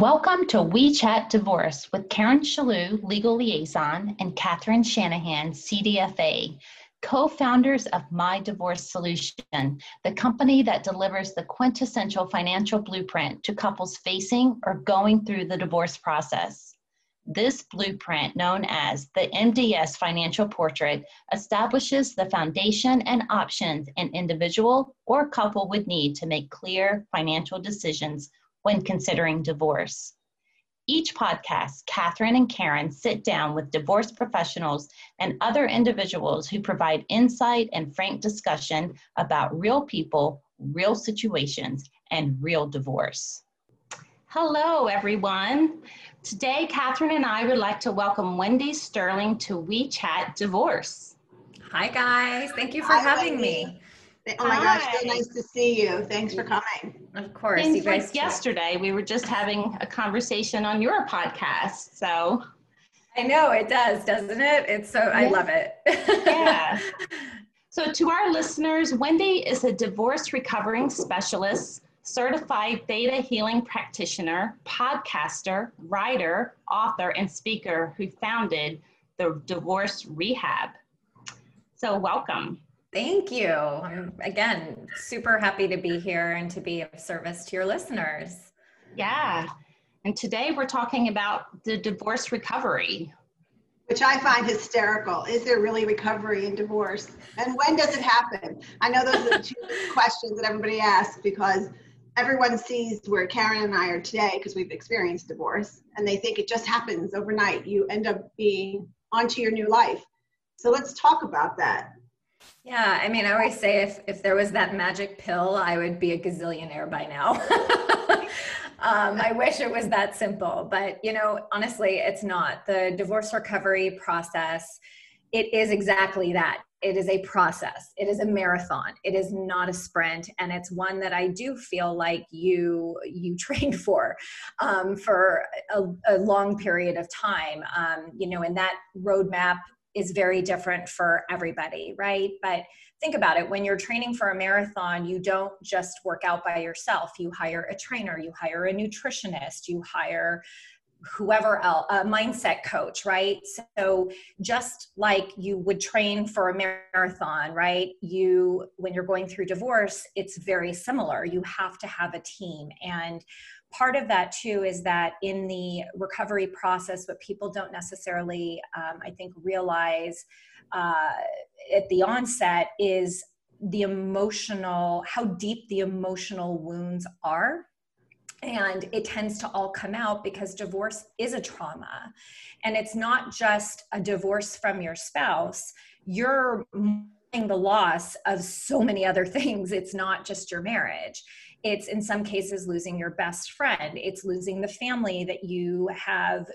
Welcome to We Chat Divorce with Karen Shalou, Legal Liaison, and Catherine Shanahan, CDFA, co founders of My Divorce Solution, the company that delivers the quintessential financial blueprint to couples facing or going through the divorce process. This blueprint, known as the MDS Financial Portrait, establishes the foundation and options an individual or couple would need to make clear financial decisions when considering divorce. Each podcast, Catherine and Karen sit down with divorce professionals and other individuals who provide insight and frank discussion about real people, real situations, and real divorce. Hello, everyone. Today, Catherine and I would like to welcome Wendy Sterling to We Chat Divorce. Hi, guys. Thank you for Hi, having Wendy. me. Oh my Hi. gosh, so nice to see you. Thanks for coming. Of course. Things you guys like yesterday, we were just having a conversation on your podcast. So I know it does, doesn't it? It's so, I love it. yeah. So, to our listeners, Wendy is a divorce recovering specialist, certified theta healing practitioner, podcaster, writer, author, and speaker who founded the Divorce Rehab. So, welcome. Thank you. I'm again super happy to be here and to be of service to your listeners. Yeah. And today we're talking about the divorce recovery. Which I find hysterical. Is there really recovery in divorce? And when does it happen? I know those are the two questions that everybody asks because everyone sees where Karen and I are today because we've experienced divorce and they think it just happens overnight. You end up being onto your new life. So let's talk about that. Yeah, I mean, I always say if if there was that magic pill, I would be a gazillionaire by now. um, I wish it was that simple, but you know, honestly, it's not. The divorce recovery process, it is exactly that. It is a process. It is a marathon. It is not a sprint, and it's one that I do feel like you you trained for um, for a, a, long period of time. Um, you know, and that roadmap is very different for everybody, right? But think about it when you're training for a marathon, you don't just work out by yourself. You hire a trainer, you hire a nutritionist, you hire whoever else, a mindset coach, right? So just like you would train for a marathon, right? You, when you're going through divorce, it's very similar. You have to have a team. And part of that too is that in the recovery process, what people don't necessarily, um, I think, realize uh, at the onset is the emotional, how deep the emotional wounds are. And it tends to all come out because divorce is a trauma. And it's not just a divorce from your spouse, you're the loss of so many other things. It's not just your marriage it's in some cases losing your best friend it's losing the family that you have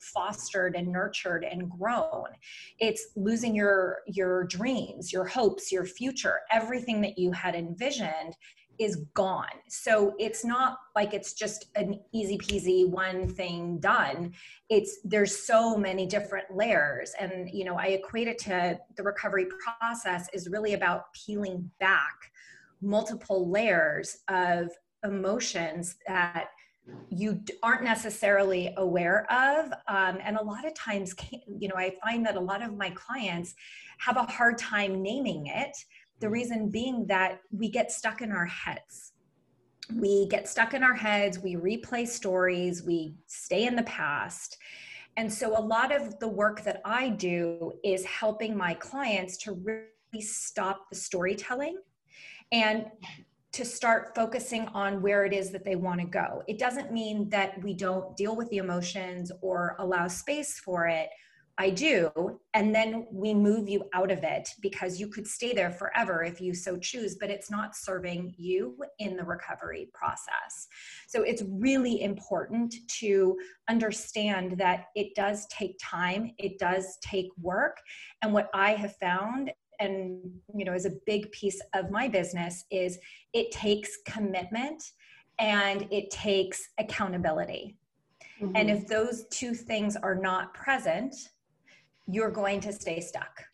fostered and nurtured and grown it's losing your your dreams your hopes your future everything that you had envisioned is gone. So it's not like it's just an easy peasy one thing done. It's there's so many different layers. And you know, I equate it to the recovery process is really about peeling back multiple layers of emotions that you aren't necessarily aware of um, and a lot of times you know i find that a lot of my clients have a hard time naming it. The reason being that we get stuck in our heads. We get stuck in our heads we replay stories we stay in the past. And so a lot of the work that i do is helping my clients to really stop the storytelling and to start focusing on where it is that they want to go. It doesn't mean that we don't deal with the emotions or allow space for it. I do. And then we move you out of it because you could stay there forever if you so choose, but it's not serving you in the recovery process. So it's really important to understand that it does take time, it does take work. And what I have found and you know is a big piece of my business is it takes commitment and it takes accountability mm-hmm. and if those two things are not present you're going to stay stuck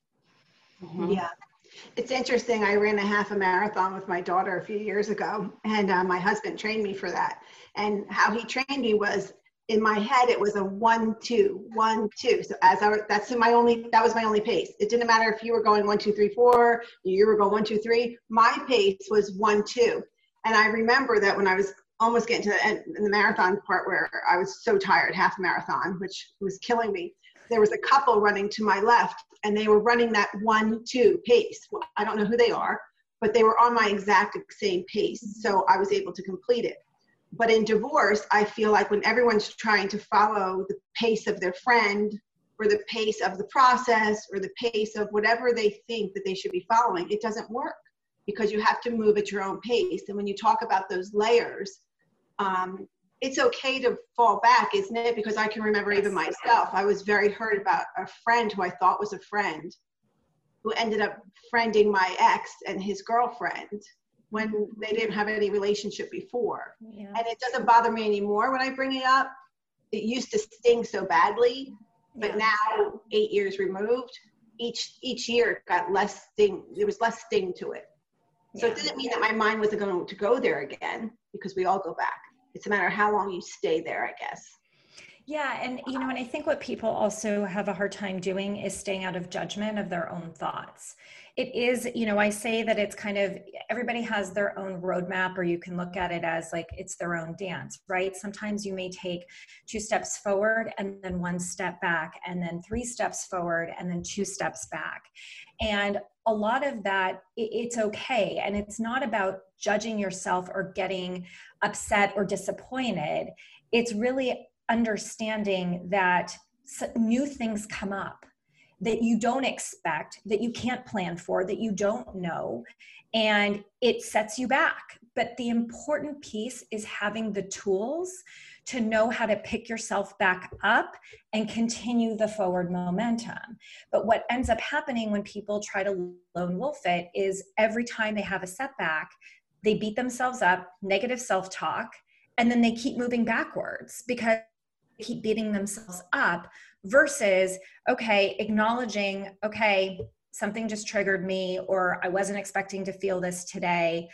mm-hmm. yeah It's interesting. I ran a half a marathon with my daughter a few years ago, and uh, my husband trained me for that. And how he trained me was in my head, it was a one, two, one, two. So as I that's my only, that was my only pace. It didn't matter if you were going one, two, three, four, you were going one, two, three. My pace was one, two. And I remember that when I was almost getting to the end in the marathon part where I was so tired, half marathon, which was killing me. There was a couple running to my left and they were running that one, two pace. Well, I don't know who they are, but they were on my exact same pace. So I was able to complete it. But in divorce, I feel like when everyone's trying to follow the pace of their friend or the pace of the process or the pace of whatever they think that they should be following, it doesn't work because you have to move at your own pace. And when you talk about those layers, um, it's okay to fall back, isn't it? Because I can remember even myself, I was very hurt about a friend who I thought was a friend who ended up friending my ex and his girlfriend when they didn't have any relationship before. Yeah. And it doesn't bother me anymore when I bring it up. It used to sting so badly, but yeah. now eight years removed, each each year got less sting. There was less sting to it. So yeah. it didn't mean that my mind wasn't going to go there again because we all go back. It's a matter of how long you stay there, I guess. Yeah, and you know, and I think what people also have a hard time doing is staying out of judgment of their own thoughts. It is, you know, I say that it's kind of everybody has their own roadmap, or you can look at it as like it's their own dance, right? Sometimes you may take two steps forward and then one step back, and then three steps forward and then two steps back. And a lot of that, it's okay. And it's not about judging yourself or getting upset or disappointed. It's really understanding that new things come up that you don't expect, that you can't plan for, that you don't know, and it sets you back. But the important piece is having the tools to know how to pick yourself back up and continue the forward momentum. But what ends up happening when people try to lone wolf it is every time they have a setback, they beat themselves up, negative self talk, and then they keep moving backwards because keep beating themselves up versus okay acknowledging okay something just triggered me or i wasn't expecting to feel this today.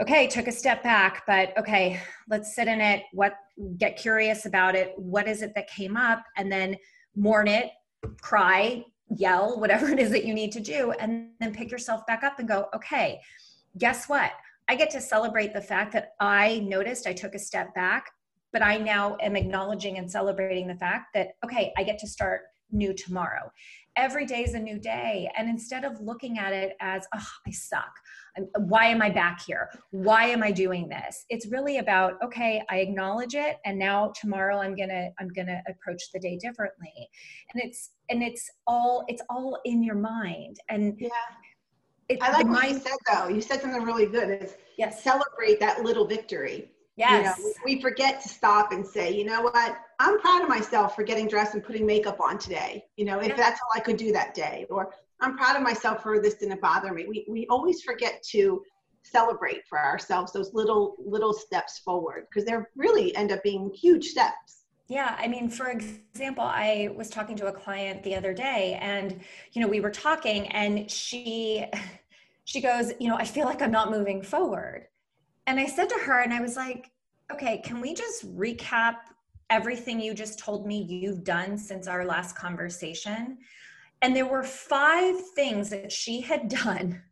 Okay took a step back but okay let's sit in it what get curious about it. What is it that came up? And then mourn it cry yell whatever it is that you need to do and then pick yourself back up and go okay guess what? I get to celebrate the fact that i noticed i took a step back but I now am acknowledging and celebrating the fact that, okay, I get to start new tomorrow. Every day is a new day. And instead of looking at it as, oh, I suck. Why am I back here? Why am I doing this? It's really about, okay, I acknowledge it. And now tomorrow I'm going to, I'm going to approach the day differently. And it's, and it's all, it's all in your mind. And yeah. It, I like what mind- you said though. You said something really good. Is yes. celebrate that little victory Yes. You know, we forget to stop and say, you know what? I'm proud of myself for getting dressed and putting makeup on today. You know, if yeah. that's all I could do that day. Or I'm proud of myself for this didn't bother me. We, we always forget to celebrate for ourselves those little little steps forward because they really end up being huge steps. Yeah, I mean, for example, I was talking to a client the other day and you know, we were talking and she she goes, you know, I feel like I'm not moving forward and I said to her, and I was like, okay, can we just recap everything you just told me you've done since our last conversation? And there were five things that she had done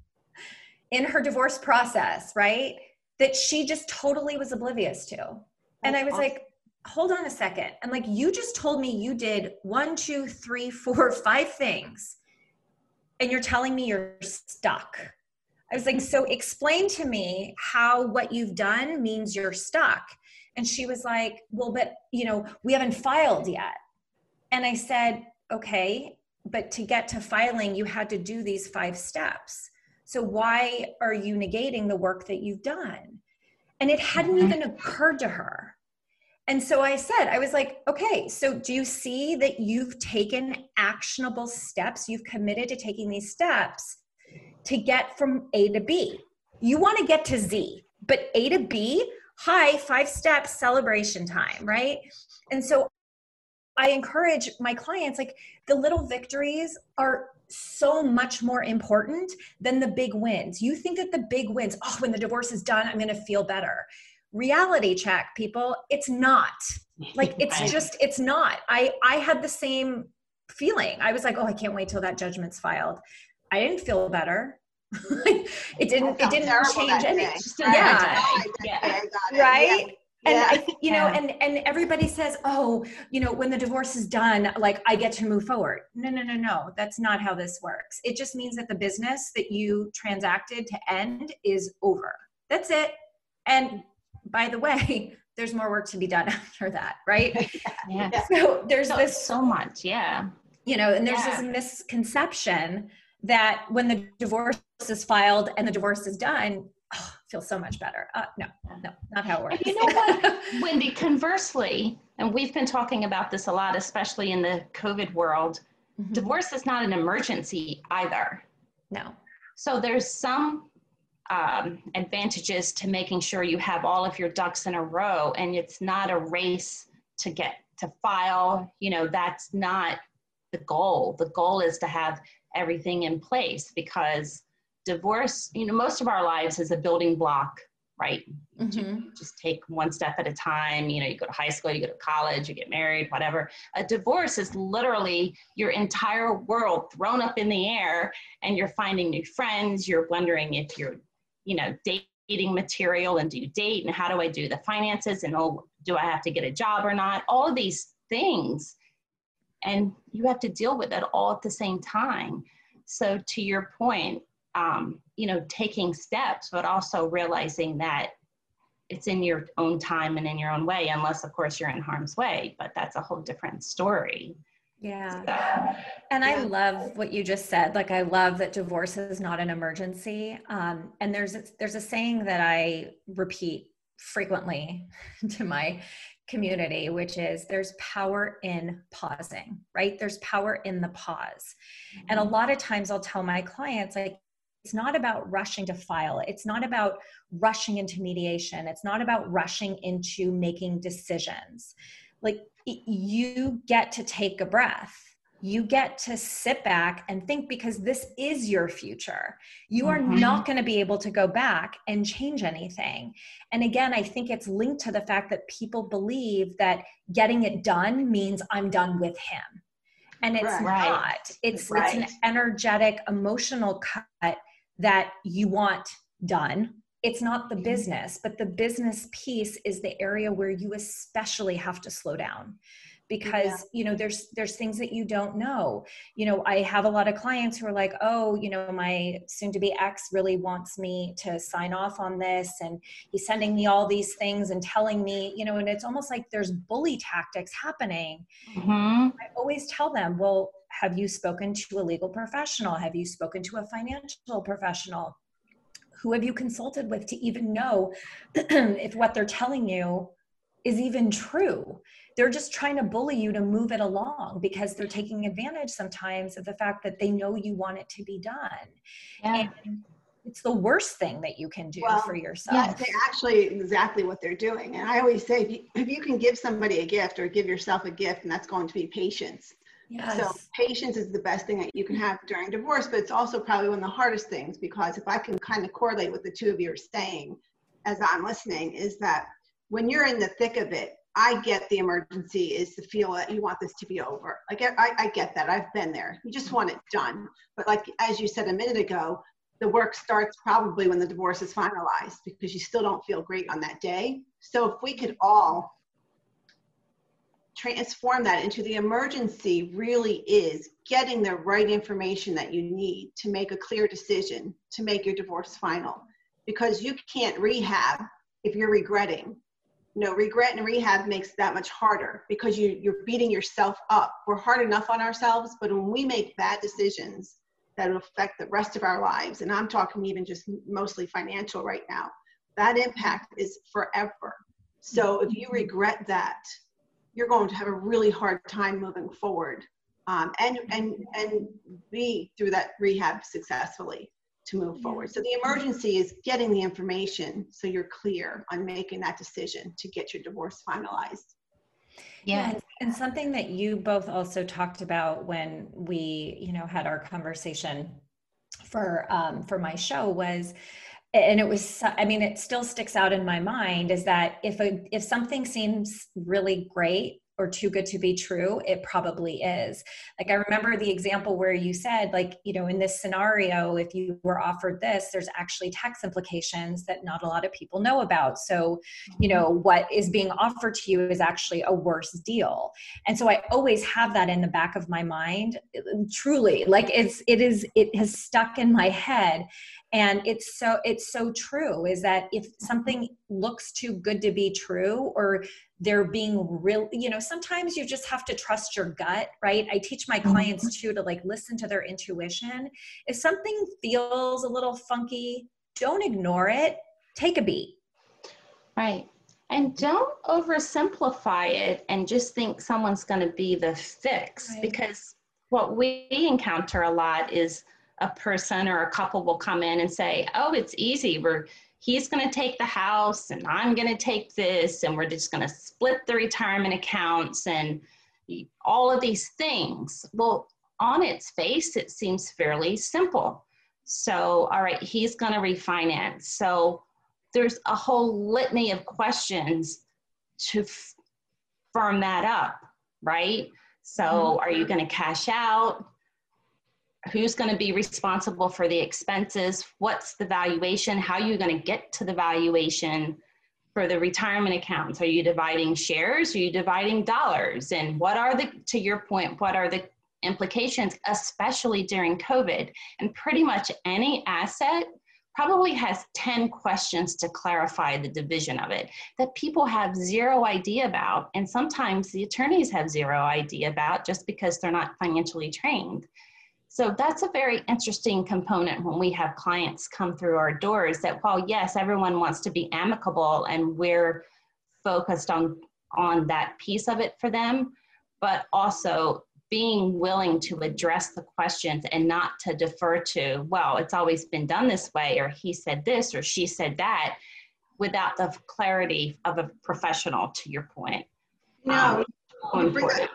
in her divorce process, right? That she just totally was oblivious to. And I was like, hold on a second. I'm like, you just told me you did one, two, three, four, five things. And you're telling me you're stuck. I was like, so explain to me how what you've done means you're stuck. And she was like, well, but you know, we haven't filed yet. And I said, okay, but to get to filing, you had to do these five steps. So why are you negating the work that you've done? And it hadn't mm-hmm. even occurred to her. And so I said, I was like, okay, so do you see that you've taken actionable steps? You've committed to taking these steps to get from A to B. You want to get to Z, but A to B, hi, five steps celebration time, right? And so I encourage my clients like the little victories are so much more important than the big wins. You think that the big wins, oh, when the divorce is done, I'm going to feel better. Reality check, people, it's not. Like it's just it's not. I I had the same feeling. I was like, "Oh, I can't wait till that judgment's filed." I didn't feel better. it didn't it didn't change anything. Yeah. yeah. Right? Yeah and yeah. I, you know, and and everybody says, "Oh, you know, when the divorce is done, like I get to move forward." No, no, no, no. That's not how this works. It just means that the business that you transacted to end is over. That's it. And by the way, there's more work to be done after that, right? yeah. So there's so, this so much, yeah. You know, and there's yeah. this misconception that when the divorce is filed and the divorce is done, oh, feel so much better. Uh, no, no, not how it works. you know what, Wendy, conversely, and we've been talking about this a lot, especially in the COVID world, mm-hmm. divorce is not an emergency either. No. So there's some um, advantages to making sure you have all of your ducks in a row and it's not a race to get to file. You know, that's not the goal. The goal is to have everything in place because divorce, you know, most of our lives is a building block, right? Mm-hmm. Just take one step at a time. You know, you go to high school, you go to college, you get married, whatever. A divorce is literally your entire world thrown up in the air, and you're finding new friends. You're wondering if you're, you know, dating material and do you date and how do I do the finances and oh, do I have to get a job or not? All of these things. And you have to deal with it all at the same time. So, to your point, um, you know, taking steps, but also realizing that it's in your own time and in your own way, unless, of course, you're in harm's way. But that's a whole different story. Yeah. So, and I love what you just said. Like, I love that divorce is not an emergency. Um, and there's a, there's a saying that I repeat frequently to my community, which is there's power in pausing, right? There's power in the pause. Mm-hmm. And a mm-hmm. lot of times I'll tell my clients, like, it's not about rushing to file it's not about rushing into mediation it's not about rushing into making decisions like you get to take a breath you get to sit back and think because this is your future. You are mm-hmm. not going to be able to go back and change anything. And again, I think it's linked to the fact that people believe that getting it done means I'm done with him. And it's right. not. It's right. it's an energetic emotional cut that you want done. It's not the mm-hmm. business, but the business piece is the area where you especially have to slow down because yeah. you know there's there's things that you don't know you know i have a lot of clients who are like oh you know my soon to be ex really wants me to sign off on this and he's sending me all these things and telling me you know and it's almost like there's bully tactics happening mm-hmm. i always tell them well have you spoken to a legal professional? Have you spoken to a financial professional? Who have you consulted with to even know if what they're telling you is even true? They're just trying to bully you to move it along because they're taking advantage sometimes of the fact that they know you want it to be done. Yeah. And it's the worst thing that you can do well, for yourself. Yeah, they actually exactly what they're doing. And I always say if you, if you can give somebody a gift or give yourself a gift, and that's going to be patience Yes. So patience is the best thing that you can have during divorce, but it's also probably one of the hardest things because if I can kind of correlate what the two of you are saying as I'm listening, is that when you're in the thick of it, I get the emergency is to feel that you want this to be over. Like I, I get that. I've been there. You just want it done. But like as you said a minute ago, the work starts probably when the divorce is finalized because you still don't feel great on that day. So if we could all transform that into the emergency really is getting the right information that you need to make a clear decision to make your divorce final because you can't rehab if you're regretting know regret and rehab makes that much harder because you, you're beating yourself up. We're hard enough on ourselves but when we make bad decisions that affect the rest of our lives and i'm talking even just mostly financial right now that impact is forever. So if you regret that you're going to have a really hard time moving forward um, and and and be through that rehab successfully to move forward. So the emergency is getting the information so you're clear on making that decision to get your divorce finalized. Yeah. And, and something that you both also talked about when we, you know, had our conversation for um, for my show was and it was i mean it still sticks out in my mind is that if a if something seems really great or too good to be true it probably is. Like i remember the example where you said like you know in this scenario if you were offered this there's actually tax implications that not a lot of people know about. So you know mm-hmm. what is being offered to you is actually a worse deal. And so i always have that in the back of my mind. Truly like it's it is it has stuck in my head. And it's so it's so true is that if something looks too good to be true or they're being real you know sometimes you just have to trust your gut right i teach my mm-hmm. clients too to like listen to their intuition if something feels a little funky don't ignore it take a beat right and don't oversimplify it and just think someone's going to be the fix right. because what we encounter a lot is a person or a couple will come in and say, "Oh, it's easy. We're he's going to take the house and I'm going to take this and we're just going to split the retirement accounts and all of these things." Well, on its face, it seems fairly simple. So, all right, he's going to refinance. So, there's a whole litany of questions to f- firm that up, right? So, mm-hmm. are you going to cash out? Who's going to be responsible for the expenses what's the valuation how are you going to get to the valuation for the retirement accounts are you dividing shares? Are you dividing dollars? And what are the to your point what are the implications especially during covid? And pretty much any asset probably has 10 questions to clarify the division of it that people have zero idea about and sometimes the attorneys have zero idea about just because they're not financially trained so that's a very interesting component when we have clients come through our doors that while yes, everyone wants to be amicable and we're focused on on that piece of it for them, but also being willing to address the questions and not to defer to, well, it's always been done this way, or he said this, or she said that, without the clarity of a professional, to your point. No, um, you, bring up,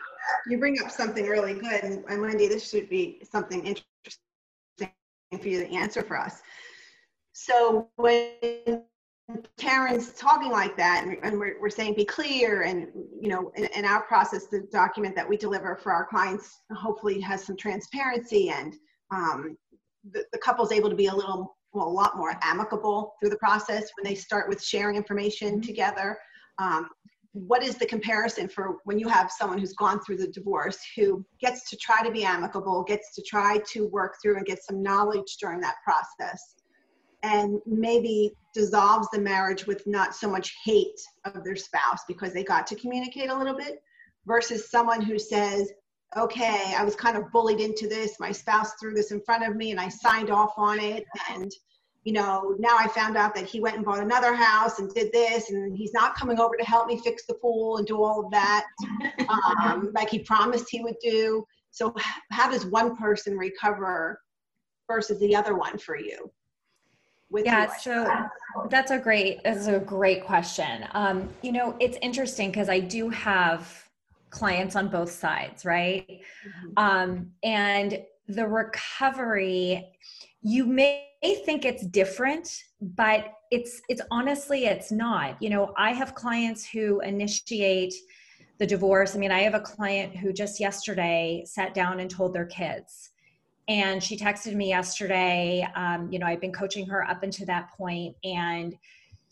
you bring up something really good, and, and Wendy, this should be something interesting for you to answer for us. So when Karen's talking like that, and, we're, we're saying be clear, and you know, in, in, our process, the document that we deliver for our clients hopefully has some transparency, and um, the, the couple's able to be a little, well, a lot more amicable through the process when they start with sharing information mm-hmm. together. Um, what is the comparison for when you have someone who's gone through the divorce who gets to try to be amicable, gets to try to work through and get some knowledge during that process, and maybe dissolves the marriage with not so much hate of their spouse because they got to communicate a little bit, versus someone who says, okay, I was kind of bullied into this. My spouse threw this in front of me and I signed off on it. And you know, now I found out that he went and bought another house and did this, and he's not coming over to help me fix the pool and do all of that, um, like he promised he would do. So, how does one person recover versus the other one for you? yeah, so that's a great that's a great question. Um, you know, it's interesting because I do have clients on both sides, right? Mm-hmm. Um, and the recovery, you may think it's different but it's it's honestly it's not. You know i have clients who initiate the divorce. I mean i have a client who just yesterday sat down and told their kids. And she texted me yesterday um, you know i've been coaching her up into that point and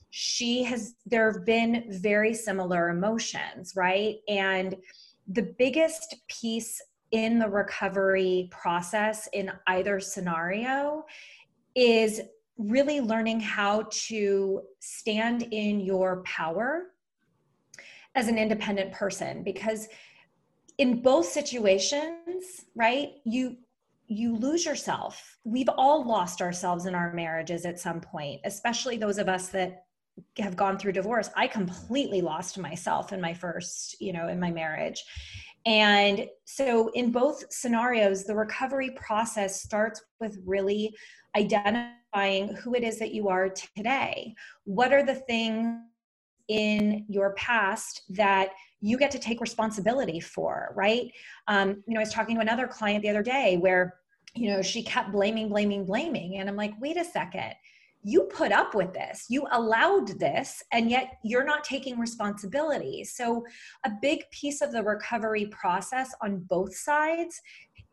she has there have been very similar emotions right? And the biggest piece in the recovery process in either scenario is really learning how to stand in your power as an independent person because in both situations right you you lose yourself. We've all lost ourselves in our marriages at some point especially those of us that have gone through divorce. I completely lost myself in my first you know in my marriage and so in both scenarios the recovery process starts with really identifying who it is that you are today. What are the things in your past that you get to take responsibility for, right? Um, you know, I was talking to another client the other day where, you know, she kept blaming, blaming, blaming. And I'm like, wait a second. You put up with this, you allowed this, and yet you're not taking responsibility. So, a big piece of the recovery process on both sides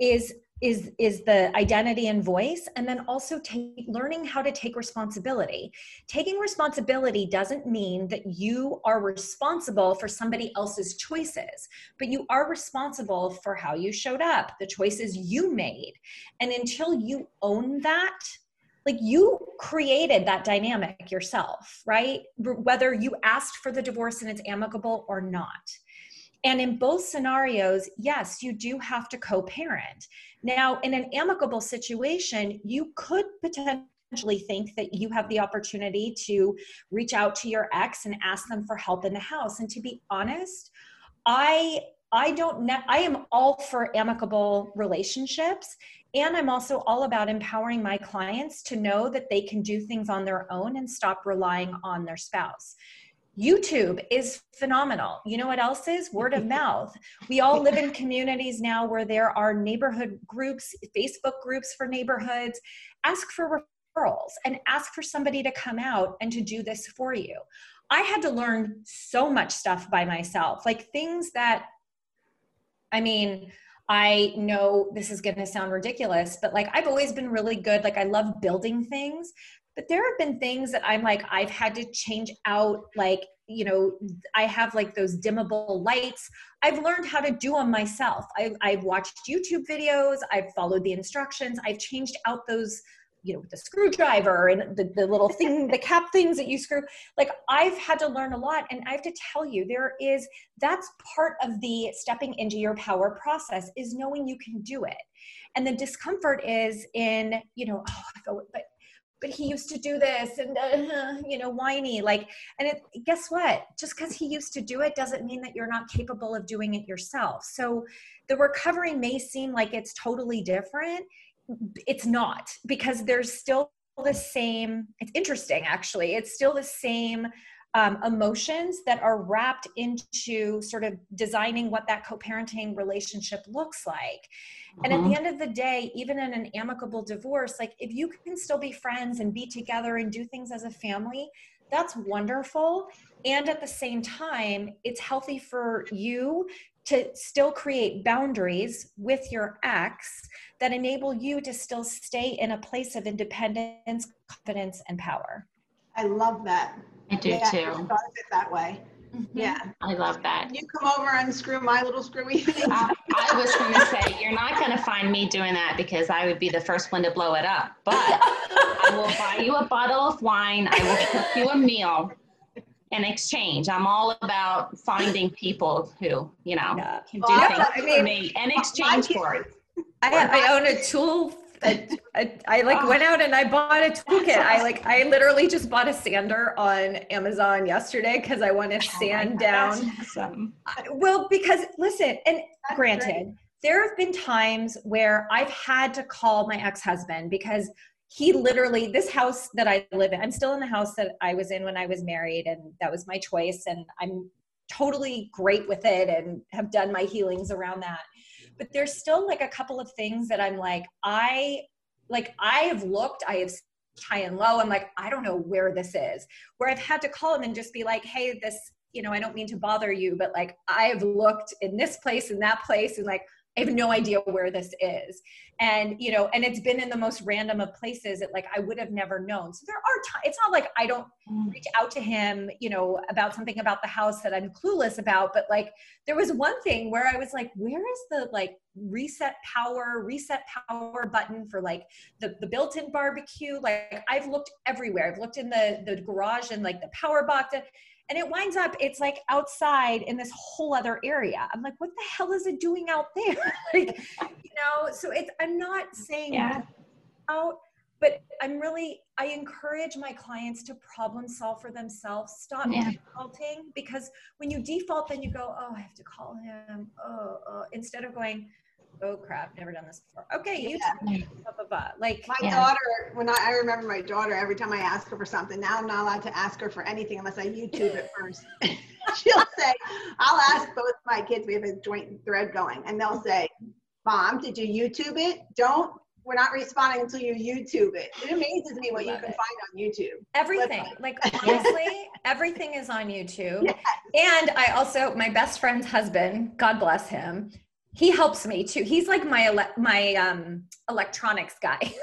is is is the identity and voice and then also take, learning how to take responsibility taking responsibility doesn't mean that you are responsible for somebody else's choices but you are responsible for how you showed up the choices you made and until you own that like you created that dynamic yourself right? Whether you asked for the divorce and it's amicable or not. And in both scenarios yes you do have to co-parent. Now, in an amicable situation, you could potentially think that you have the opportunity to reach out to your ex and ask them for help in the house. And to be honest, I I don't ne- I am all for amicable relationships and I'm also all about empowering my clients to know that they can do things on their own and stop relying on their spouse. YouTube is phenomenal. You know what else is? Word of mouth. We all live in communities now where there are neighborhood groups, Facebook groups for neighborhoods. Ask for referrals and ask for somebody to come out and to do this for you. I had to learn so much stuff by myself, like things that, I mean, I know this is going to sound ridiculous, but like I've always been really good. Like I love building things, but there have been things that i'm like i've had to change out like you know i have like those dimmable lights i've learned how to do them myself I've, I've watched youtube videos i've followed the instructions i've changed out those you know with the screwdriver and the, the little thing the cap things that you screw like i've had to learn a lot. And i have to tell you there is that's part of the stepping into your power process is knowing you can do it. And the discomfort is in you know oh, but but he used to do this and uh, you know whiny like and it guess what? Just because he used to do it doesn't mean that you're not capable of doing it yourself. So the recovery may seem like it's totally different it's not because there's still the same it's interesting actually it's still the same um, emotions that are wrapped into sort of designing what that co-parenting relationship looks like and at the mm-hmm. end of the day, even in an amicable divorce, like if you can still be friends and be together and do things as a family, that's wonderful. And at the same time, it's healthy for you to still create boundaries with your ex that enable you to still stay in a place of independence, confidence, and power. I love that. I do yeah, too. I thought of it that way. Mm-hmm. Yeah. I love that. You come over and screw my little screwy thing. Uh, I was going to say, you're not going to find me doing that because I would be the first one to blow it up. But I will buy you a bottle of wine. I will cook you a meal in exchange. I'm all about finding people who, you know, yeah. can do well, things I mean, for me in exchange for it. I, I own a tool I, I, I, like went out and I bought a toolkit. I like I literally just bought a sander on Amazon yesterday because I want to oh sand oh down. Awesome. Well, because listen, and That's granted, great. there have been times where I've had to call my ex-husband because he literally this house that I live in. I'm still in the house that I was in when I was married, and that was my choice, and I'm totally great with it and have done my healings around that but there's still like a couple of things that I'm like, I like I have looked, I have high and low. I'm like, I don't know where this is. Where I've had to call him and just be like, hey, this, you know, I don't mean to bother you, but like I've looked in this place and that place and like I have no idea where this is. And, you know, and it's been in the most random of places that like I would have never known. So there are times, it's not like I don't mm. reach out to him, you know, about something about the house that I'm clueless about, but like there was one thing where I was like, where is the like reset power, reset power button for like the, the built-in barbecue? Like I've looked everywhere. I've looked in the, the garage and like the power box and it winds up it's like outside in this whole other area i'm like what the hell is it doing out there like you know so it's i'm not saying yeah. out but i'm really i encourage my clients to problem solve for themselves stop yeah. defaulting because when you default then you go oh i have to call him oh, oh. instead of going oh crap, never done this before. Okay, you Yeah. blah, blah, blah. like My Yeah. daughter, when I, I remember my daughter, every time I ask her for something, now I'm not allowed to ask her for anything unless I YouTube it first. She'll say, I'll ask both my kids, we have a joint thread going, and they'll say, Mom, did you YouTube it? Don't, we're not responding until you YouTube it. It amazes me what you can it. find on YouTube. everything like honestly everything is on youtube Yes. and i also my best friend's husband god bless him he helps me too. He's like my ele- my um electronics guy.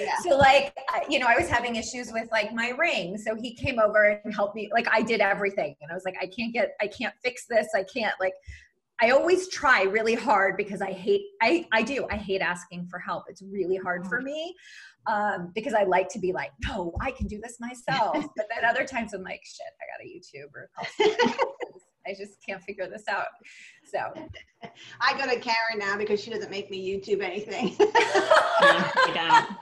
Yeah. so like you know i was having issues with like my ring. So he came over and helped me like i did everything. And i was like i can't get i can't fix this. I can't like i always try really hard because i hate i i do. I hate asking for help. It's really hard for me um because i like to be like no i can do this myself. But then other times i'm like shit i got a youtube or. i just can't figure this out so I go to Karen now because she doesn't make me YouTube anything. No, we don't.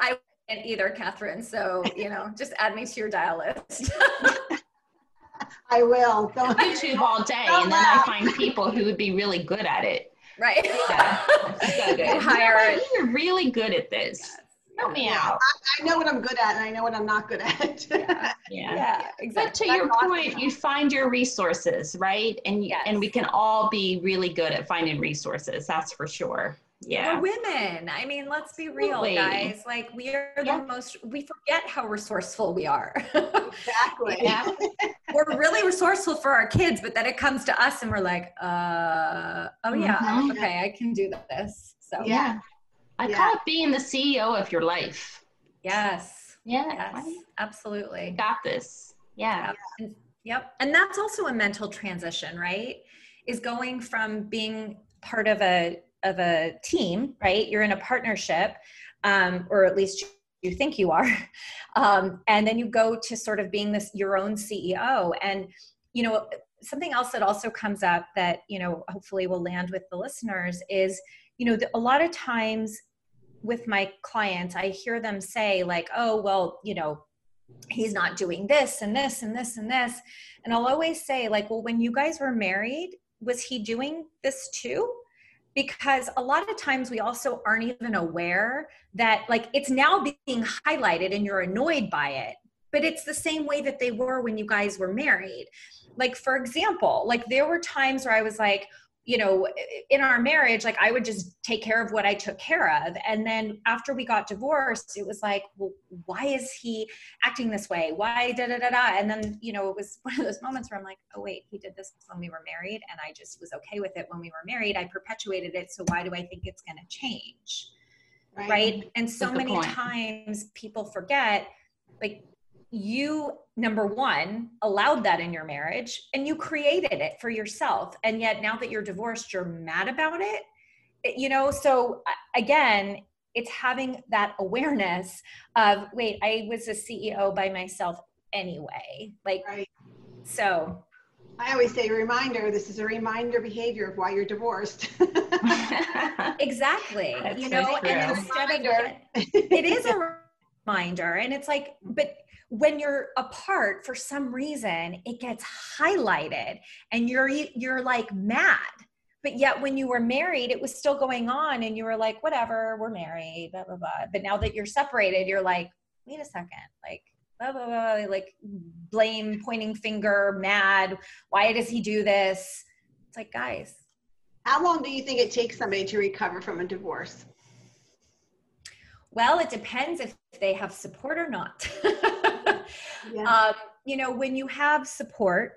I can't either, Catherine. So, you know, just add me to your dial list. I will. Don't- YouTube all day, and then I find people who would be really good at it. right? Yeah. So good. Hire You're really good at this. Help me out. I know what I'm good at and I know what I'm not good at. Yeah. Yeah. Yeah, But exactly. to your awesome. point, you find your resources, right? And Yes. and we can all be really good at finding resources. That's for sure. Yeah. We're women. I mean, let's be real, Absolutely. guys. Like, we are the most, we forget how resourceful we are. exactly. Yeah. we're really resourceful for our kids, but then it comes to us and we're like, uh, oh, yeah, Mhm. okay, I can do this. So, Yeah. I Yeah. call it being the CEO of your life. yes, Yeah. yes, right? absolutely. Got this. Yeah. Yep. And, yep. And that's also a mental transition, right? Is going from being part of a of a team, right? You're in a partnership, um, or at least you think you are, um, and then you go to sort of being this your own CEO. And you know, something else that also comes up that you know hopefully will land with the listeners is you know a lot of times with my clients i hear them say like oh well you know he's not doing this and this and this and this. And i'll always say like well when you guys were married was he doing this too? Because a lot of times we also aren't even aware that like it's now being highlighted and you're annoyed by it but it's the same way that they were when you guys were married. Like for example like there were times where i was like you know in our marriage like i would just take care of what i took care of. And then after we got divorced it was like well why is he acting this way? Why da da da da? And then you know it was one of those moments where i'm like oh wait he did this when we were married and i just was okay with it when we were married. I perpetuated it. So why do i think it's going to change? Right. And so many point. times people forget like you number one allowed that in your marriage and you created it for yourself and yet now that you're divorced you're mad about it, It- you know so uh, again it's having that awareness of wait i was a ceo by myself anyway like Right. so I always say reminder, this is a reminder behavior of why you're divorced. exactly That's you know true. and instead of Reminder. it is a reminder and it's like but when you're apart for some reason it gets highlighted and you're you're like mad. But yet when you were married it was still going on and you were like whatever we're married blah blah blah. But now that you're separated you're like wait a second like blah blah blah like blame pointing finger mad. Why does he do this? It's like guys. How long do you think it takes somebody to recover from a divorce? Well, it depends if they have support or not. Yeah. um, you know, when you have support,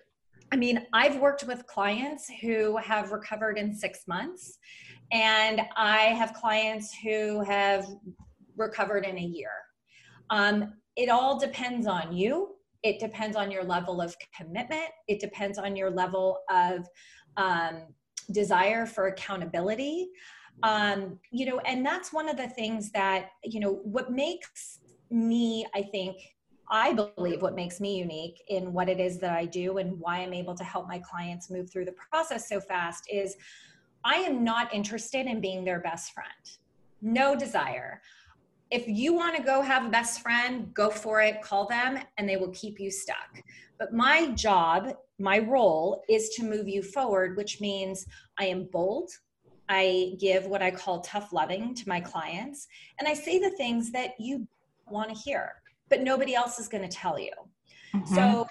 I mean, I've worked with clients who have recovered in six months, and I have clients who have recovered in a year. Um, it all depends on you. It depends on your level of commitment. It depends on your level of um, desire for accountability um, you know, and that's one of the things that, you know, what makes me, I think, I believe what makes me unique in what it is that I do and why I'm able to help my clients move through the process so fast is I am not interested in being their best friend. No desire. If you want to go have a best friend, go for it, call them, and they will keep you stuck. But my job, my role is to move you forward, which means I am bold, I give what I call tough loving to my clients, and I say the things that you want to hear, but nobody else is going to tell you. Mm-hmm. So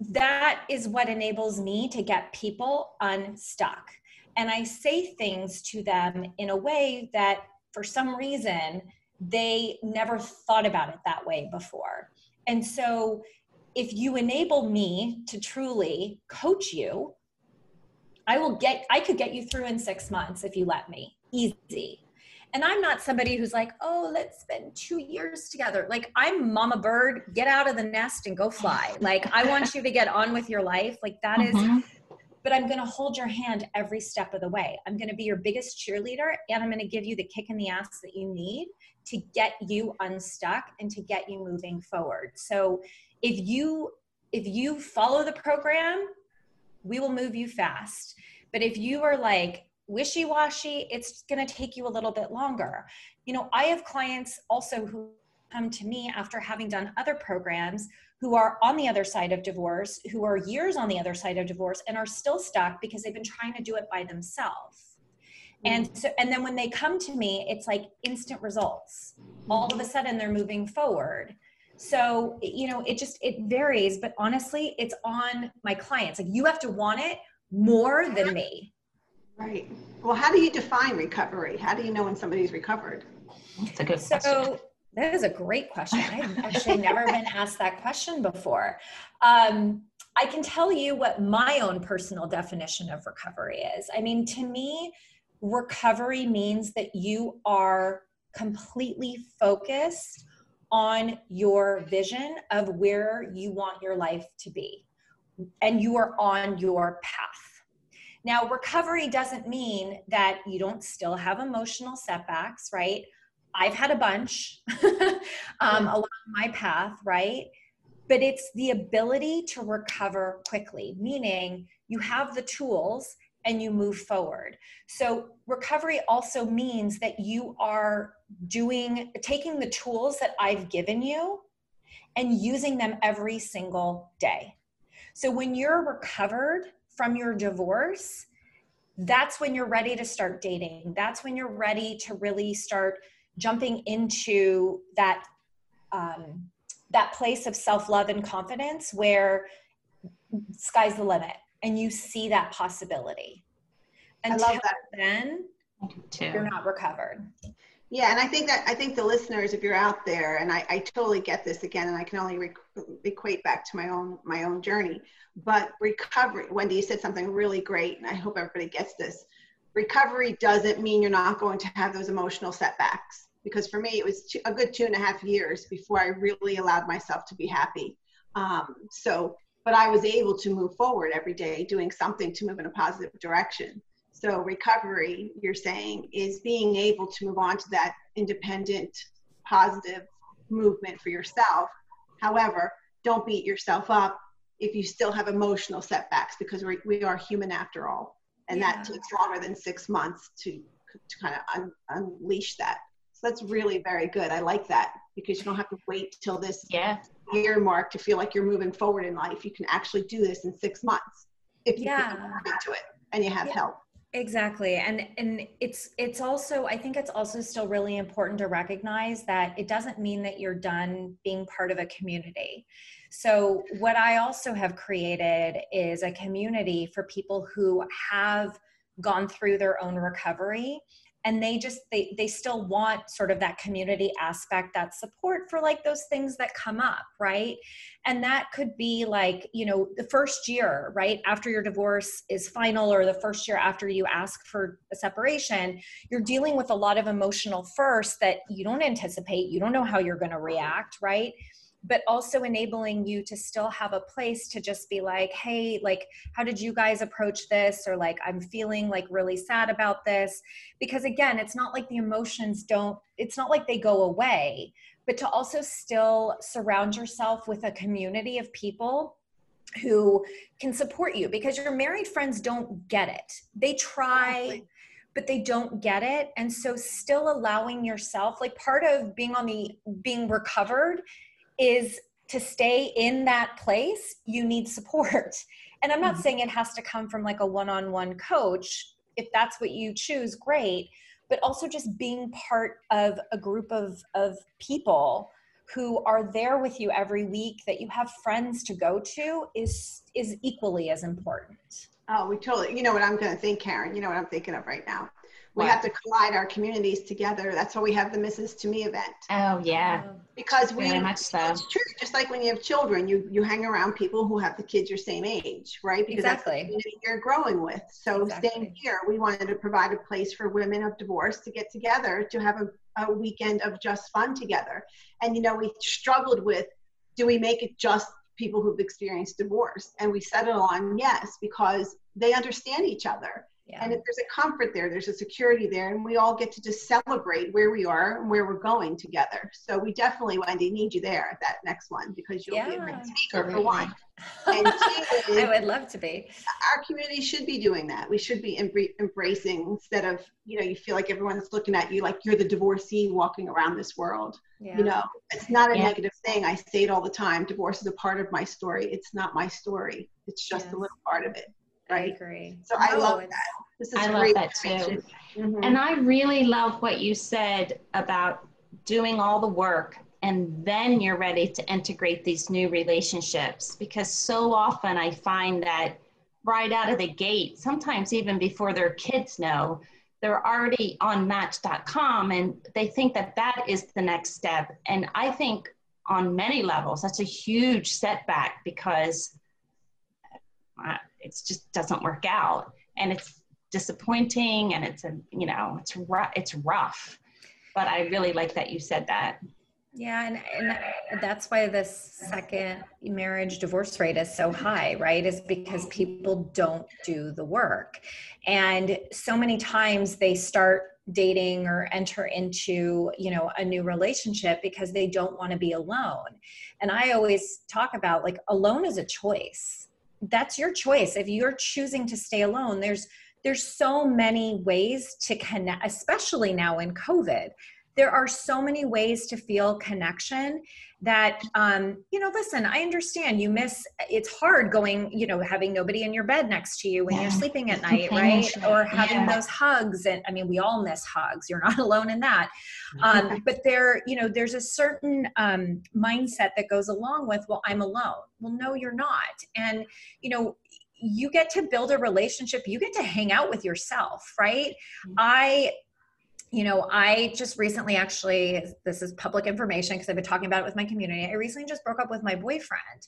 that is what enables me to get people unstuck. And I say things to them in a way that, for some reason, they never thought about it that way before. And so, if you enable me to truly coach you, I will get, I could get you through in six months if you let me. Easy. And I'm not somebody who's like, oh, let's spend two years together. Like, I'm mama bird, get out of the nest and go fly. Like, I want you to get on with your life. Like, that mm-hmm. is but I'm going to hold your hand every step of the way. I'm going to be your biggest cheerleader and I'm going to give you the kick in the ass that you need to get you unstuck and to get you moving forward. So if you if you follow the program, we will move you fast. But if you are like wishy-washy, it's going to take you a little bit longer. You know, I have clients also who come to me after having done other programs who are on the other side of divorce, who are years on the other side of divorce and are still stuck because they've been trying to do it by themselves. And mm. so, and then when they come to me, it's like instant results. All of a sudden, they're moving forward. So, you know, it just it varies, but honestly, it's on my clients. Like you have to want it more than me. Right. Well, how do you define recovery? How do you know when somebody's recovered? That's a good question. so, question. That is a great question. I've actually never been asked that question before. Um, I can tell you what my own personal definition of recovery is. I mean, to me, recovery means that you are completely focused on your vision of where you want your life to be, and you are on your path. Now, recovery doesn't mean that you don't still have emotional setbacks, right? I've had a bunch um, along my path, right? But it's the ability to recover quickly, meaning you have the tools and you move forward. So, recovery also means that you are doing, taking the tools that I've given you and using them every single day. So, when you're recovered from your divorce, that's when you're ready to start dating. That's when you're ready to really start jumping into that um, that place of self-love and confidence where sky's the limit and you see that possibility until I love that. then you're not recovered yeah and i think that i think the listeners if you're out there and i, I totally get this again and i can only re- equate back to my own my own journey but recovery wendy you said something really great and i hope everybody gets this recovery doesn't mean you're not going to have those emotional setbacks because for me it was a good two and a half years before I really allowed myself to be happy. Um, so, but I was able to move forward every day, doing something to move in a positive direction. So, recovery, you're saying, is being able to move on to that independent, positive movement for yourself. However, don't beat yourself up if you still have emotional setbacks because we, we are human after all. And yeah. that takes longer than six months to, to kind of un, unleash that. So that's really very good. I like that because you don't have to wait till this yeah. year mark to feel like you're moving forward in life. You can actually do this in six months if you yeah. put into it and you have yeah. help. Exactly. And and it's it's also I think it's also still really important to recognize that it doesn't mean that you're done being part of a community. So what I also have created is a community for people who have gone through their own recovery and they just they they still want sort of that community aspect that support for like those things that come up right? And that could be like you know the first year right after your divorce is final or the first year after you ask for a separation you're dealing with a lot of emotional first that you don't anticipate you don't know how you're going to react right but also enabling you to still have a place to just be like hey like how did you guys approach this? or like i'm feeling like really sad about this. Because again it's not like the emotions don't it's not like they go away but to also still surround yourself with a community of people who can support you because your married friends don't get it. They try but they don't get it. And so still allowing yourself like part of being on the being recovered is to stay in that place, you need support. And I'm not mm-hmm. saying it has to come from like a one on one coach. if that's what you choose great but also just being part of a group of of people who are there with you every week that you have friends to go to is is equally as important oh we totally you know what i'm going to think karen? You know what i'm thinking of right now? We What? have to collide our communities together. That's why we have the mrs to me event. Oh, yeah, oh. because we very much so. it's true just like when you have children you you hang around people who have the kids your same age right? Because that's the Exactly. community you're growing with. So same here we wanted to provide a place for women of divorce to get together to have a, a weekend of just fun together. And you know we struggled with do we make it just people who've experienced divorce and we settled on yes because they understand each other yeah and if there's a comfort there, there's a security there, and we all get to just celebrate where we are and where we're going together. So we definitely, Wendy, need you there at that next one because you'll be a great Yeah, speaker for one. I would love to be our community should be doing that. We should be embracing instead of, you know, you feel like everyone's looking at you like you're the divorcee walking around this world. yeah You know, it's not a Yeah. negative thing. I say it all the time. Divorce is a part of my story. It's not my story. It's just Yes. a little part of it. i Right. agree So I No, love that. This is I love that too. Mhm. And I really love what you said about doing all the work and then you're ready to integrate these new relationships because so often I find that right out of the gate, sometimes even before their kids know, they're already on match.com and they think that that is the next step. And I think on many levels, that's a huge setback because uh, it just doesn't work out. And it's disappointing and it's a you know it's rough it's rough but i really like that you said that Yeah, and, and that's why this second marriage divorce rate is so high, right? Is because people don't do the work. And so many times they start dating or enter into, you know, a new relationship because they don't want to be alone. And I always talk about like alone is a choice. That's your choice. If you're choosing to stay alone, there's there's so many ways to connect, especially now in COVID there are so many ways to feel connection that um, you know listen i understand you miss it's hard going you know having nobody in your bed next to you when Yeah. you're sleeping at night right? or having yeah. those hugs and i mean we all miss hugs you're not alone in that. Um, but there you know there's a certain um, mindset that goes along with well i'm alone. Well no you're not. And you know you get to build a relationship you get to hang out with yourself right? I you know, I just recently actually, this is public information because I've been talking about it with my community. I recently just broke up with my boyfriend.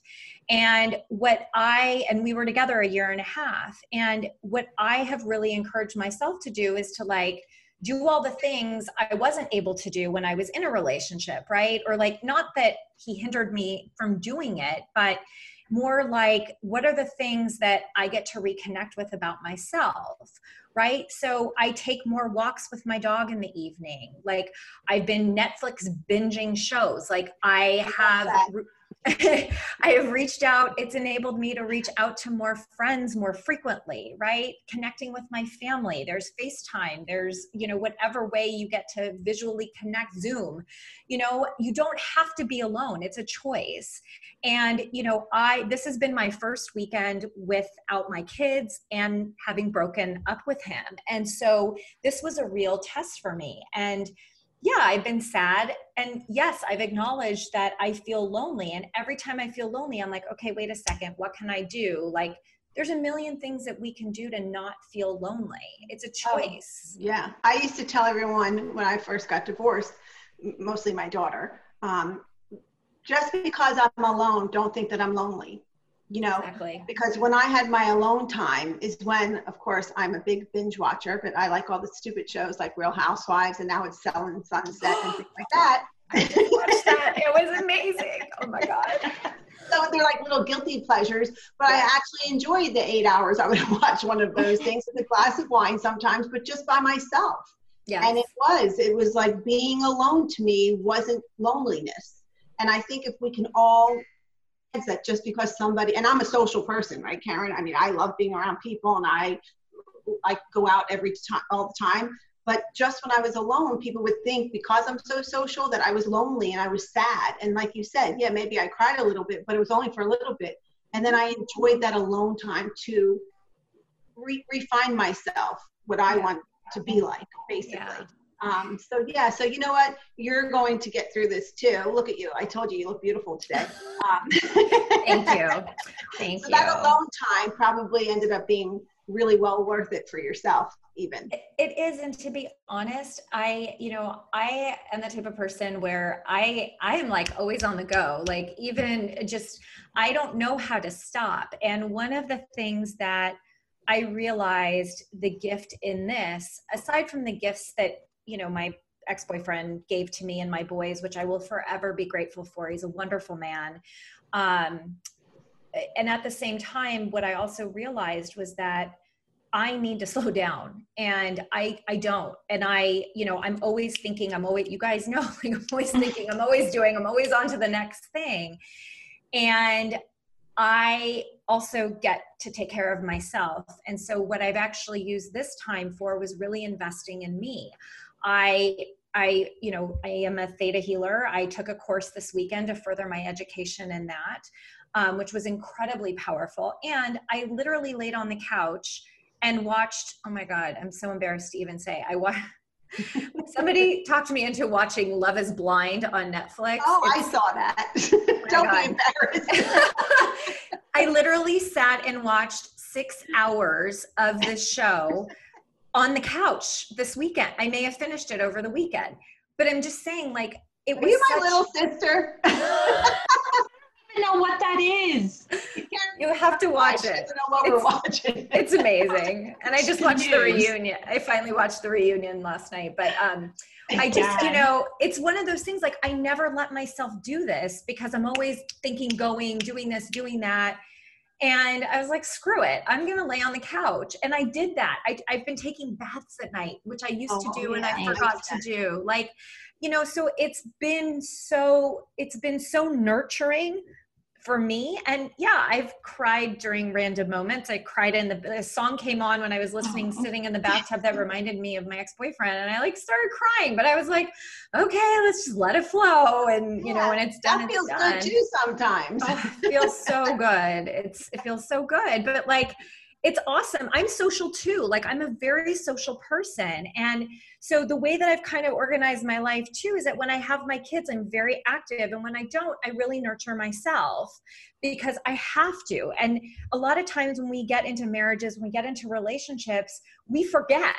And what I, and we were together a year and a half. And what I have really encouraged myself to do is to like, do all the things I wasn't able to do when I was in a relationship, right? Or like, not that he hindered me from doing it, but more like, what are the things that I get to reconnect with about myself? Right? So I take more walks with my dog in the evening. Like I've been Netflix binging shows. Like I have I have reached out, it's enabled me to reach out to more friends more frequently, right? Connecting with my family. There's FaceTime, there's, you know, whatever way you get to visually connect Zoom. You know, you don't have to be alone. It's a choice. And, you know, I this has been my first weekend without my kids and having broken up with him. And so this was a real test for me. And yeah, I've been sad. And yes, I've acknowledged that I feel lonely. And every time I feel lonely, I'm like, okay, wait a second, what can I do? Like, there's a million things that we can do to not feel lonely. It's a Oh. choice. Yeah, I used to tell everyone when I first got divorced, mostly my daughter, um, just because I'm alone, don't think that I'm lonely. You know, Exactly. because when I had my alone time is when, of course, I'm a big binge watcher, but I like all the stupid shows like Real Housewives, and now it's Selling Sunset and things like that. Watch that. It was amazing. Oh my God. so they're like little guilty pleasures, but I actually enjoyed the eight hours I would watch one of those things with a glass of wine sometimes, but just by myself. Yes. And it was, it was like being alone to me wasn't loneliness. And I think if we can all that just because somebody, and I'm a social person, right, Karen? I mean, I love being around people and I I go out every time, all the time. But just when I was alone, people would think because I'm so social that I was lonely and I was sad. And like you said, yeah, maybe I cried a little bit, but it was only for a little bit. And then I enjoyed that alone time to re- refine myself, what I want to be like, basically. Yeah. Um, so yeah, so you know what? You're going to get through this too. Look at you. I told you you look beautiful today. Um, Thank you. Thank so you. That alone time probably ended up being really well worth it for yourself even it is and to be honest i you know i am the type of person where i i am like always on the go like even just i don't know how to stop and one of the things that i realized the gift in this aside from the gifts that you know my ex-boyfriend gave to me and my boys which i will forever be grateful for. He's a wonderful man. Um, and at the same time what i also realized was that I need to slow down and I I don't. And I you know I'm always thinking I'm always you guys know like I'm always thinking I'm always doing I'm always on to the next thing. And I also get to take care of myself. And so what I've actually used this time for was really investing in me I I you know I am a theta healer. I took a course this weekend to further my education in that um, which was incredibly powerful. And I literally laid on the couch and watched oh my god i'm so embarrassed to even say i watched somebody talked me into watching love is blind on netflix. Oh it's, i saw that. Oh don't god. be embarrassed. I literally sat and watched six hours of this show on the couch this weekend i may have finished it over the weekend but i'm just saying like it Are was you my little sister don't know what that is. You have to watch it. know what it's, we're watching. It's amazing. And I just watched the reunion. I finally watched the reunion last night. But um I just, you know, it's one of those things like I never let myself do this because I'm always thinking, going, doing this, doing that. And I was like, screw it. I'm going to lay on the couch. And I did that. I, have been taking baths at night, which I used oh, to do yeah, and I forgot to do. Like, you know, so it's been so, it's been so nurturing for me and yeah i've cried during random moments i cried in the, the song came on when i was listening oh. sitting in the bathtub that reminded me of my ex-boyfriend and i like started crying but i was like okay let's just let it flow and you yeah, know when it's done that feels it's done. good too sometimes oh, it feels so good it's it feels so good but like it's awesome. I'm social too. Like I'm a very social person. And so the way that I've kind of organized my life too is that when I have my kids, I'm very active. And when I don't, I really nurture myself because I have to. And a lot of times when we get into marriages, when we get into relationships, we forget.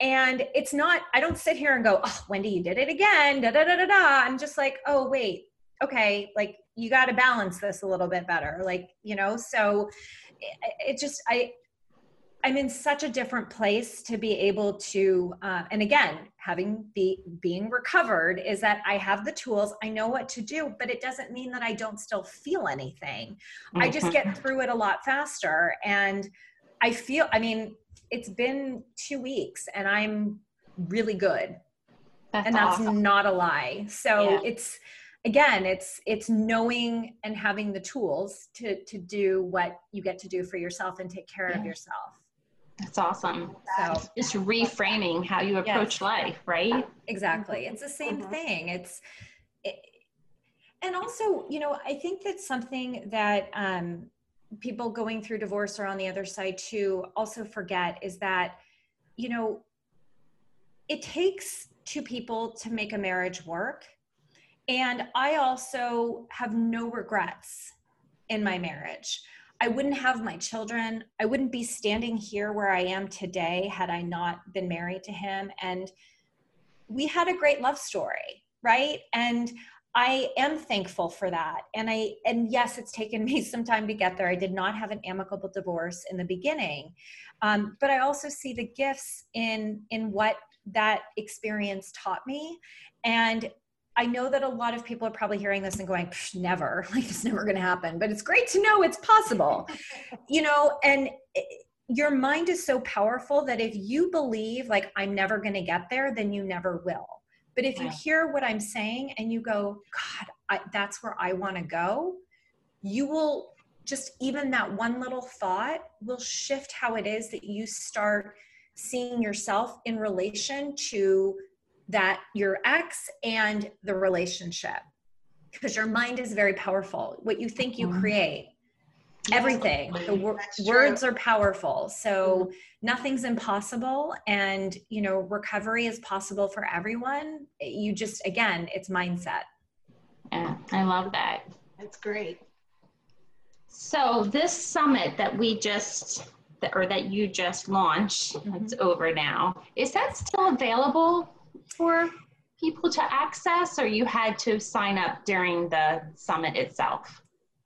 And it's not, I don't sit here and go, oh, Wendy, you did it again. Da da da da da. I'm just like, oh, wait, okay, like you got to balance this a little bit better. Like, you know, so it, just i i'm in such a different place to be able to uh, and again having be being recovered is that i have the tools i know what to do but it doesn't mean that i don't still feel anything mm-hmm. i just get mm-hmm. through it a lot faster and i feel i mean it's been two weeks and i'm really good that's and that's awesome. not a lie so yeah. it's again it's it's knowing and having the tools to to do what you get to do for yourself and take care yeah. of yourself that's awesome so just reframing how you approach yes. life right exactly it's the same mm-hmm. thing it's it, and also you know i think that's something that um, people going through divorce or on the other side too also forget is that you know it takes two people to make a marriage work and I also have no regrets in my marriage. I wouldn't have my children. I wouldn't be standing here where I am today had I not been married to him. And we had a great love story, right? And I am thankful for that. And I and yes, it's taken me some time to get there. I did not have an amicable divorce in the beginning. Um, but I also see the gifts in in what that experience taught me. And I know that a lot of people are probably hearing this and going, never, like it's never going to happen. But it's great to know it's possible, you know, and it, your mind is so powerful that if you believe, like, I'm never going to get there, then you never will. But if you hear what I'm saying and you go, God, I, that's where I want to go, you will just, even that one little thought will shift how it is that you start seeing yourself in relation to that your ex and the relationship because your mind is very powerful. What you think you mm-hmm. create everything. The wor- words are powerful. So mm-hmm. nothing's impossible and you know recovery is possible for everyone. You just again it's mindset. Yeah i love that. That's great. So this summit that we just or that you just launched mm-hmm. it's over now is that still available for people to access or you had to sign up during the summit itself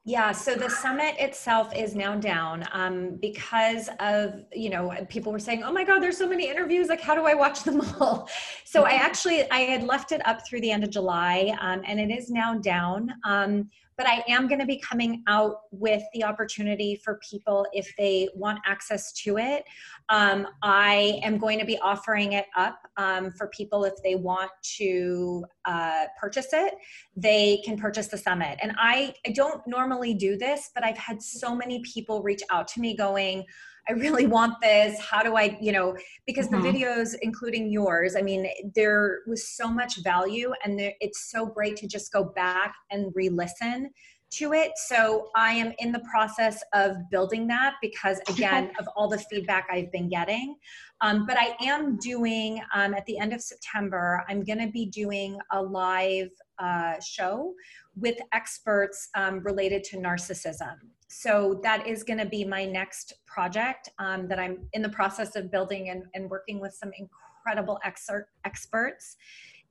yeah, so the summit itself is now down um, because of, you know, people were saying, oh my God, there's so many interviews. Like, how do I watch them all? So I actually, I had left it up through the end of July um, and it is now down. Um, but I am going to be coming out with the opportunity for people if they want access to it. Um, I am going to be offering it up um, for people if they want to uh, purchase it. They can purchase the summit. And I, I don't normally do this, but I've had so many people reach out to me going, I really want this. How do I, you know, because mm-hmm. the videos, including yours, I mean, there was so much value and there, it's so great to just go back and re listen to it. So I am in the process of building that because, again, of all the feedback I've been getting. Um, but I am doing, um, at the end of September, I'm going to be doing a live uh, show with experts um, related to narcissism so that is going to be my next project um, that I'm in the process of building and, and working with some incredible expert, experts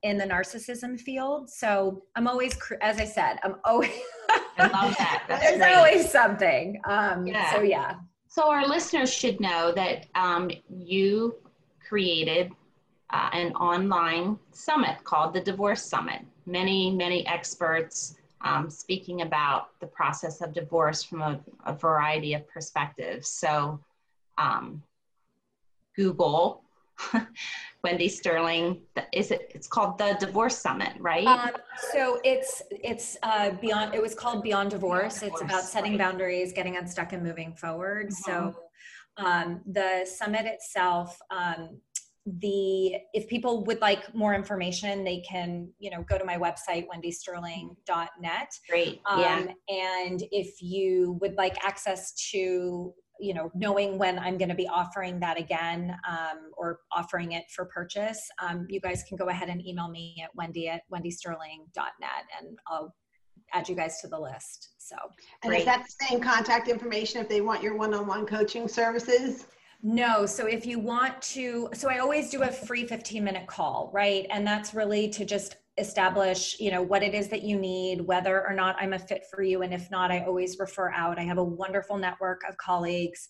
in the narcissism field. So I'm always, as I said, I'm always. I love that. That's there's great. always something. Um, yeah. So yeah. So our listeners should know that um, you created uh, an online summit called the Divorce Summit. Many, many experts um, speaking about the process of divorce from a, a variety of perspectives. So, um, Google Wendy Sterling. Is it? It's called the Divorce Summit, right? Um, so it's it's uh, beyond. It was called Beyond Divorce. Beyond Divorce it's about setting right. boundaries, getting unstuck, and moving forward. Mm-hmm. So um, the summit itself um, the if people would like more information they can you know go to my website wendysterling.net great um, yeah and if you would like access to you know knowing when i'm going to be offering that again um, or offering it for purchase um, you guys can go ahead and email me at wendy at wendysterling.net and i'll add you guys to the list so and great. is that the same contact information if they want your one-on-one coaching services no. So if you want to, so I always do a free 15 minute call, right? And that's really to just establish, you know, what it is that you need, whether or not I'm a fit for you. And if not, I always refer out. I have a wonderful network of colleagues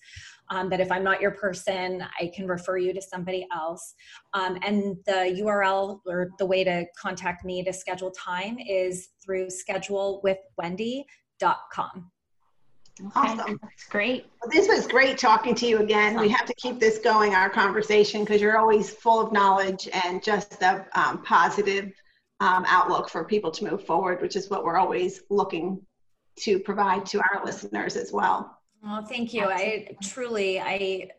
um, that if I'm not your person, I can refer you to somebody else. Um, and the URL or the way to contact me to schedule time is through schedulewithwendy.com. Okay, awesome. That's great. Well, this was great talking to you again. We have to keep this going, our conversation, because you're always full of knowledge and just a um, positive um, outlook for people to move forward, which is what we're always looking to provide to our listeners as well. Well, thank you. Absolutely. I truly, I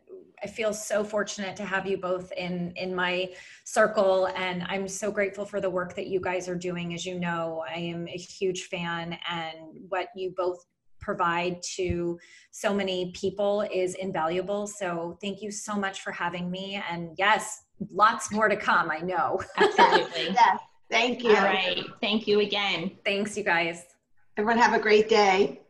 I feel so fortunate to have you both in in my circle and I'm so grateful for the work that you guys are doing as you know I am a huge fan and what you both provide to so many people is invaluable. So thank you so much for having me. And yes, lots more to come, I know. Absolutely. yes. Thank you. All right. Thank you again. Thanks, you guys. Everyone have a great day.